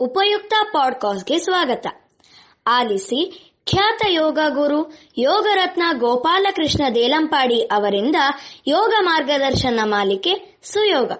ಉಪಯುಕ್ತ ಪಾಡ್ಕಾಸ್ಟ್ಗೆ ಸ್ವಾಗತ. ಆಲಿಸಿ ಖ್ಯಾತ ಯೋಗ ಗುರು ಯೋಗರತ್ನ ಗೋಪಾಲಕೃಷ್ಣ ದೇಲಂಪಾಡಿ ಅವರಿಂದ ಯೋಗ ಮಾರ್ಗದರ್ಶನ ಮಾಲಿಕೆ ಸುಯೋಗ.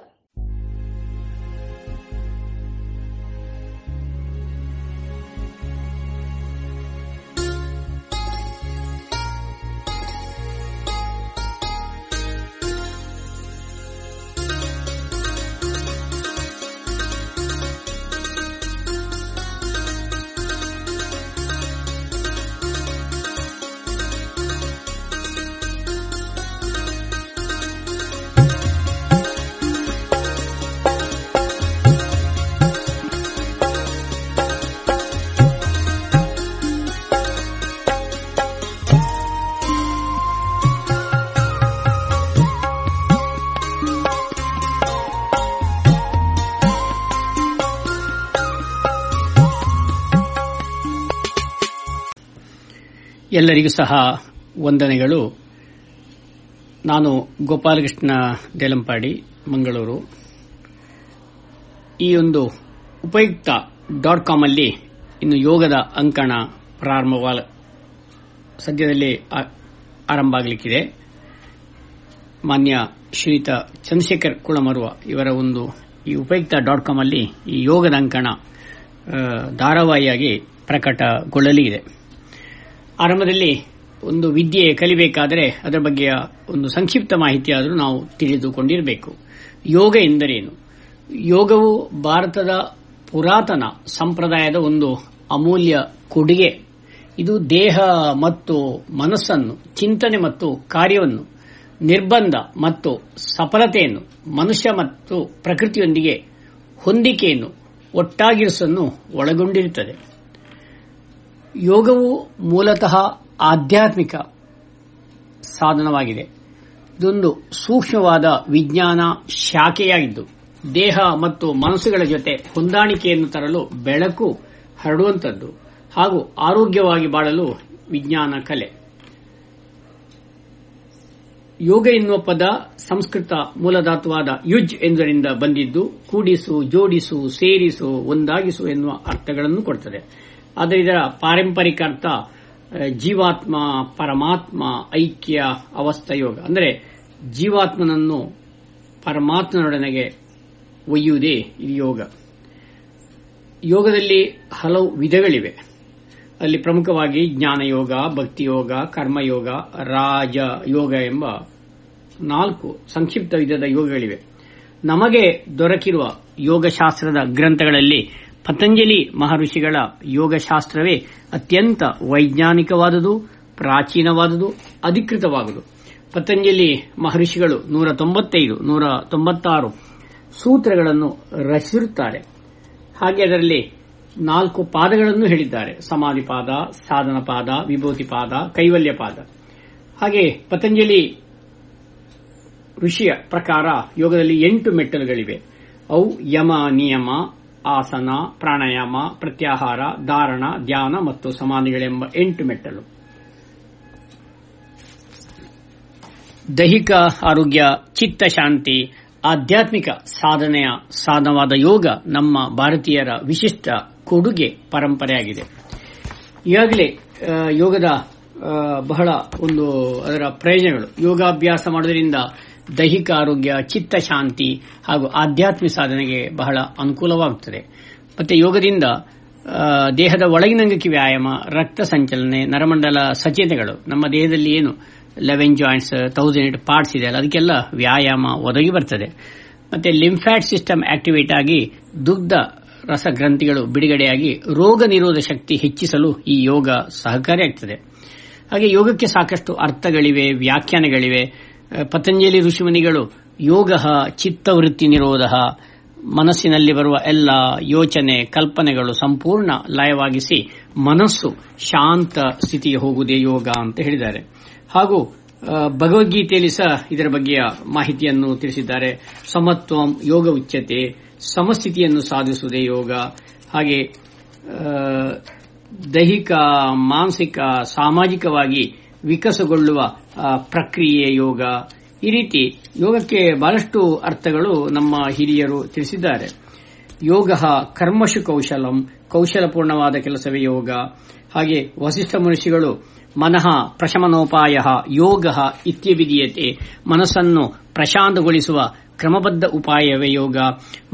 ಎಲ್ಲರಿಗೂ ಸಹ ವಂದನೆಗಳು. ನಾನು ಗೋಪಾಲಕೃಷ್ಣ ದೇಲಂಪಾಡಿ, ಮಂಗಳೂರು. ಈ ಒಂದು ಉಪಯುಕ್ತ ಡಾಟ್ ಕಾಮ್ ಅಲ್ಲಿ ಇನ್ನು ಯೋಗದ ಅಂಕಣ ಪ್ರಾರಂಭವಾದ ಸದ್ಯದಲ್ಲಿ ಆರಂಭ ಆಗಲಿಕ್ಕಿದೆ. ಮಾನ್ಯ ಶ್ರೀಯುತ ಚಂದ್ರಶೇಖರ್ ಕುಳಮರುವ ಇವರ ಒಂದು ಈ ಉಪಯುಕ್ತ ಡಾಟ್ ಕಾಮ್ ಅಲ್ಲಿ ಈ ಯೋಗದ ಅಂಕಣ ಧಾರಾವಾಹಿಯಾಗಿ ಪ್ರಕಟಗೊಳ್ಳಲಿದೆ ಆರಂಭದಲ್ಲಿ ಒಂದು ವಿದ್ಯೆ ಕಲಿಬೇಕಾದರೆ ಅದರ ಬಗ್ಗೆಯ ಒಂದು ಸಂಕ್ಷಿಪ್ತ ಮಾಹಿತಿಯಾದರೂ ನಾವು ತಿಳಿದುಕೊಂಡಿರಬೇಕು. ಯೋಗ ಎಂದರೇನು? ಯೋಗವು ಭಾರತದ ಪುರಾತನ ಸಂಪ್ರದಾಯದ ಒಂದು ಅಮೂಲ್ಯ ಕೊಡುಗೆ. ಇದು ದೇಹ ಮತ್ತು ಮನಸ್ಸನ್ನು, ಚಿಂತನೆ ಮತ್ತು ಕಾರ್ಯವನ್ನು, ನಿರ್ಬಂಧ ಮತ್ತು ಸಫಲತೆಯನ್ನು, ಮನುಷ್ಯ ಮತ್ತು ಪ್ರಕೃತಿಯೊಂದಿಗೆ ಹೊಂದಿಕೆಯನ್ನು, ಒಟ್ಟಾಗಿರಿಸನ್ನು ಒಳಗೊಂಡಿರುತ್ತದೆ. ಯೋಗವು ಮೂಲತಃ ಆಧ್ಯಾತ್ಮಿಕ ಸಾಧನವಾಗಿದೆ. ಇದೊಂದು ಸೂಕ್ಷ್ಮವಾದ ವಿಜ್ಞಾನ ಶಾಖೆಯಾಗಿದ್ದು, ದೇಹ ಮತ್ತು ಮನಸ್ಸುಗಳ ಜೊತೆ ಹೊಂದಾಣಿಕೆಯನ್ನು ತರಲು ಬೆಳಕು ಹರಡುವಂತದ್ದು ಹಾಗೂ ಆರೋಗ್ಯವಾಗಿ ಬಾಳಲು ವಿಜ್ಞಾನ ಕಲೆ. ಯೋಗ ಎನ್ನುವ ಪದ ಸಂಸ್ಕೃತ ಮೂಲಧಾತುವಾದ ಯುಜ್ ಎಂದರಿಂದ ಬಂದಿದ್ದು, ಕೂಡಿಸು, ಜೋಡಿಸು, ಸೇರಿಸು, ಒಂದಾಗಿಸು ಎನ್ನುವ ಅರ್ಥಗಳನ್ನು ಕೊಡುತ್ತದೆ ಆದರೆ ಇದರ ಪಾರಂಪರಿಕ ಅರ್ಥ ಜೀವಾತ್ಮ, ಪರಮಾತ್ಮ, ಐಕ್ಯ ಅವಸ್ಥಾ ಯೋಗ ಅಂದರೆ ಜೀವಾತ್ಮನನ್ನು ಪರಮಾತ್ಮನೊಡನೆಗೆ ಒಯ್ಯುವುದೇ ಇದು ಯೋಗ. ಯೋಗದಲ್ಲಿ ಹಲವು ವಿಧಗಳಿವೆ. ಅಲ್ಲಿ ಪ್ರಮುಖವಾಗಿ ಜ್ಞಾನಯೋಗ, ಭಕ್ತಿಯೋಗ, ಕರ್ಮಯೋಗ, ರಾಜ ಯೋಗ ಎಂಬ ನಾಲ್ಕು ಸಂಕ್ಷಿಪ್ತ ವಿಧದ ಯೋಗಗಳಿವೆ. ನಮಗೆ ದೊರಕಿರುವ ಯೋಗಶಾಸ್ತ್ರದ ಗ್ರಂಥಗಳಲ್ಲಿ ಪತಂಜಲಿ ಮಹರ್ಷಿಗಳ ಯೋಗಶಾಸ್ತ್ರವೇ ಅತ್ಯಂತ ವೈಜ್ಞಾನಿಕವಾದುದು, ಪ್ರಾಚೀನವಾದುದು, ಅಧಿಕೃತವಾದುದು. ಪತಂಜಲಿ ಮಹರ್ಷಿಗಳು ನೂರ ತೊಂಬತ್ತೈದು ನೂರ ತೊಂಬತ್ತಾರು ಸೂತ್ರಗಳನ್ನು ರಚಿಸಿರುತ್ತಾರೆ ಹಾಗೆ ಅದರಲ್ಲಿ ನಾಲ್ಕು ಪಾದಗಳನ್ನು ಹೇಳಿದ್ದಾರೆ. ಸಮಾಧಿ ಪಾದ ಸಾಧನ ಪಾದ ವಿಭೂತಿ ಪಾದ ಕೈವಲ್ಯ ಪಾದ ಹಾಗೆ ಪತಂಜಲಿ ಋಷಿಯ ಪ್ರಕಾರ ಯೋಗದಲ್ಲಿ ಎಂಟು ಮೆಟ್ಟಲುಗಳಿವೆ. ಅವು ಯಮ, ನಿಯಮ ಆಸನ, ಪ್ರಾಣಾಯಾಮ, ಪ್ರತ್ಯಾಹಾರ, ಧಾರಣ, ಧ್ಯಾನ ಮತ್ತು ಸಮಾಧಿಗಳೆಂಬ ಎಂಟು ಮೆಟ್ಟಲು. ದೈಹಿಕ ಆರೋಗ್ಯ, ಚಿತ್ತ ಶಾಂತಿ, ಆಧ್ಯಾತ್ಮಿಕ ಸಾಧನೆಯ ಸಾಧನವಾದ ಯೋಗ ನಮ್ಮ ಭಾರತೀಯರ ವಿಶಿಷ್ಟ ಕೊಡುಗೆ ಪರಂಪರೆಯಾಗಿದೆ. ಈಗಾಗಲೇ ಯೋಗದ ಬಹಳ ಒಂದು ಅದರ ಪ್ರಯೋಜನಗಳು. ಯೋಗಾಭ್ಯಾಸ ಮಾಡೋದ್ರಿಂದ ದೈಹಿಕ ಆರೋಗ್ಯ, ಚಿತ್ತ ಶಾಂತಿ ಹಾಗೂ ಆಧ್ಯಾತ್ಮಿಕ ಸಾಧನೆಗೆ ಬಹಳ ಅನುಕೂಲವಾಗುತ್ತದೆ. ಮತ್ತೆ ಯೋಗದಿಂದ ದೇಹದ ಒಳಗಿನಂಗಕ್ಕೆ ವ್ಯಾಯಾಮ, ರಕ್ತ ಸಂಚಲನೆ, ನರಮಂಡಲ ಸಚೇತಗಳು, ನಮ್ಮ ದೇಹದಲ್ಲಿ ಏನು, eleven joints thousand eight parts ಇದೆ ಅಲ್ಲ, ಅದಕ್ಕೆಲ್ಲ ವ್ಯಾಯಾಮ ಒದಗಿ ಬರ್ತದೆ. ಮತ್ತೆ ಲಿಂಫ್ಯಾಟ್ ಸಿಸ್ಟಮ್ ಆಕ್ಟಿವೇಟ್ ಆಗಿ ದುಗ್ಧ ರಸಗ್ರಂಥಿಗಳು ಬಿಡುಗಡೆಯಾಗಿ ರೋಗ ನಿರೋಧ ಶಕ್ತಿ ಹೆಚ್ಚಿಸಲು ಈ ಯೋಗ ಸಹಕಾರಿಯಾಗ್ತದೆ. ಹಾಗೆ ಯೋಗಕ್ಕೆ ಸಾಕಷ್ಟು ಅರ್ಥಗಳಿವೆ, ವ್ಯಾಖ್ಯಾನಗಳಿವೆ. ಪತಂಜಲಿ ಋಷಿಮುನಿಗಳು, ಯೋಗ ಚಿತ್ತವೃತ್ತಿ ನಿರೋಧ, ಮನಸ್ಸಿನಲ್ಲಿ ಬರುವ ಎಲ್ಲ ಯೋಚನೆ, ಕಲ್ಪನೆಗಳು ಸಂಪೂರ್ಣ ಲಯವಾಗಿಸಿ ಮನಸ್ಸು ಶಾಂತ ಸ್ಥಿತಿಗೆ ಹೋಗುವುದೇ ಯೋಗ ಅಂತ ಹೇಳಿದ್ದಾರೆ. ಹಾಗೂ ಭಗವದ್ಗೀತೆಯಲ್ಲಿ ಸಹ ಇದರ ಬಗ್ಗೆಯ ಮಾಹಿತಿಯನ್ನು ತಿಳಿಸಿದ್ದಾರೆ. ಸಮತ್ವಂ ಯೋಗ ಉಚ್ಯತೆ, ಸಮಸ್ಥಿತಿಯನ್ನು ಸಾಧಿಸುವುದೇ ಯೋಗ. ಹಾಗೆ ದೈಹಿಕ, ಮಾನಸಿಕ, ಸಾಮಾಜಿಕವಾಗಿ ವಿಕಸಗೊಳ್ಳುವ ಪ್ರಕ್ರಿಯೆ ಯೋಗ. ಈ ರೀತಿ ಯೋಗಕ್ಕೆ ಬಹಳಷ್ಟು ಅರ್ಥಗಳು ನಮ್ಮ ಹಿರಿಯರು ತಿಳಿಸಿದ್ದಾರೆ. ಯೋಗ ಕರ್ಮಶು ಕೌಶಲಂ, ಕೌಶಲಪೂರ್ಣವಾದ ಕೆಲಸವೇ ಯೋಗ. ಹಾಗೆ ವಸಿಷ್ಠ ಮನುಷ್ಯಗಳು ಮನಃ ಪ್ರಶಮನೋಪಾಯ ಯೋಗ ಇತ್ಯವಿಧೀಯತೆ ಮನಸ್ಸನ್ನು ಪ್ರಶಾಂತಗೊಳಿಸುವ ಕ್ರಮಬದ್ಧ ಉಪಾಯವೇ ಯೋಗ,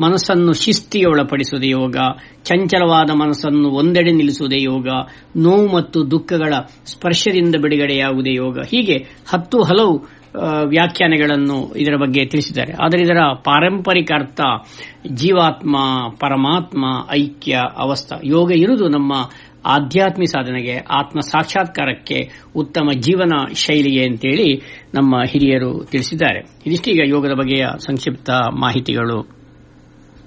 ಮನಸ್ಸನ್ನು ಶಿಸ್ತಿಗೆ ಒಳಪಡಿಸುವುದೇ ಯೋಗ, ಚಂಚಲವಾದ ಮನಸ್ಸನ್ನು ಒಂದೆಡೆ ನಿಲ್ಲಿಸುವುದೇ ಯೋಗ, ನೋವು ಮತ್ತು ದುಃಖಗಳ ಸ್ಪರ್ಶದಿಂದ ಬಿಡುಗಡೆಯಾಗುವುದೇ ಯೋಗ. ಹೀಗೆ ಹತ್ತು ಹಲವು ವ್ಯಾಖ್ಯಾನಗಳನ್ನು ಇದರ ಬಗ್ಗೆ ತಿಳಿಸಿದ್ದಾರೆ. ಆದರೆ ಇದರ ಪಾರಂಪರಿಕ ಅರ್ಥ ಜೀವಾತ್ಮ, ಪರಮಾತ್ಮ, ಐಕ್ಯ, ಅವಸ್ಥ. ಯೋಗ ಇರುವುದು ನಮ್ಮ ಆಧ್ಯಾತ್ಮಿಕ ಸಾಧನೆಗೆ, ಆತ್ಮ ಸಾಕ್ಷಾತ್ಕಾರಕ್ಕೆ ಉತ್ತಮ ಜೀವನ ಶೈಲಿಗೆ ಅಂತೇಳಿ ನಮ್ಮ ಹಿರಿಯರು ತಿಳಿಸಿದ್ದಾರೆ. ಇದಿಷ್ಟೀಗ ಯೋಗದ ಬಗೆಯ ಸಂಕ್ಷಿಪ್ತ ಮಾಹಿತಿಗಳು.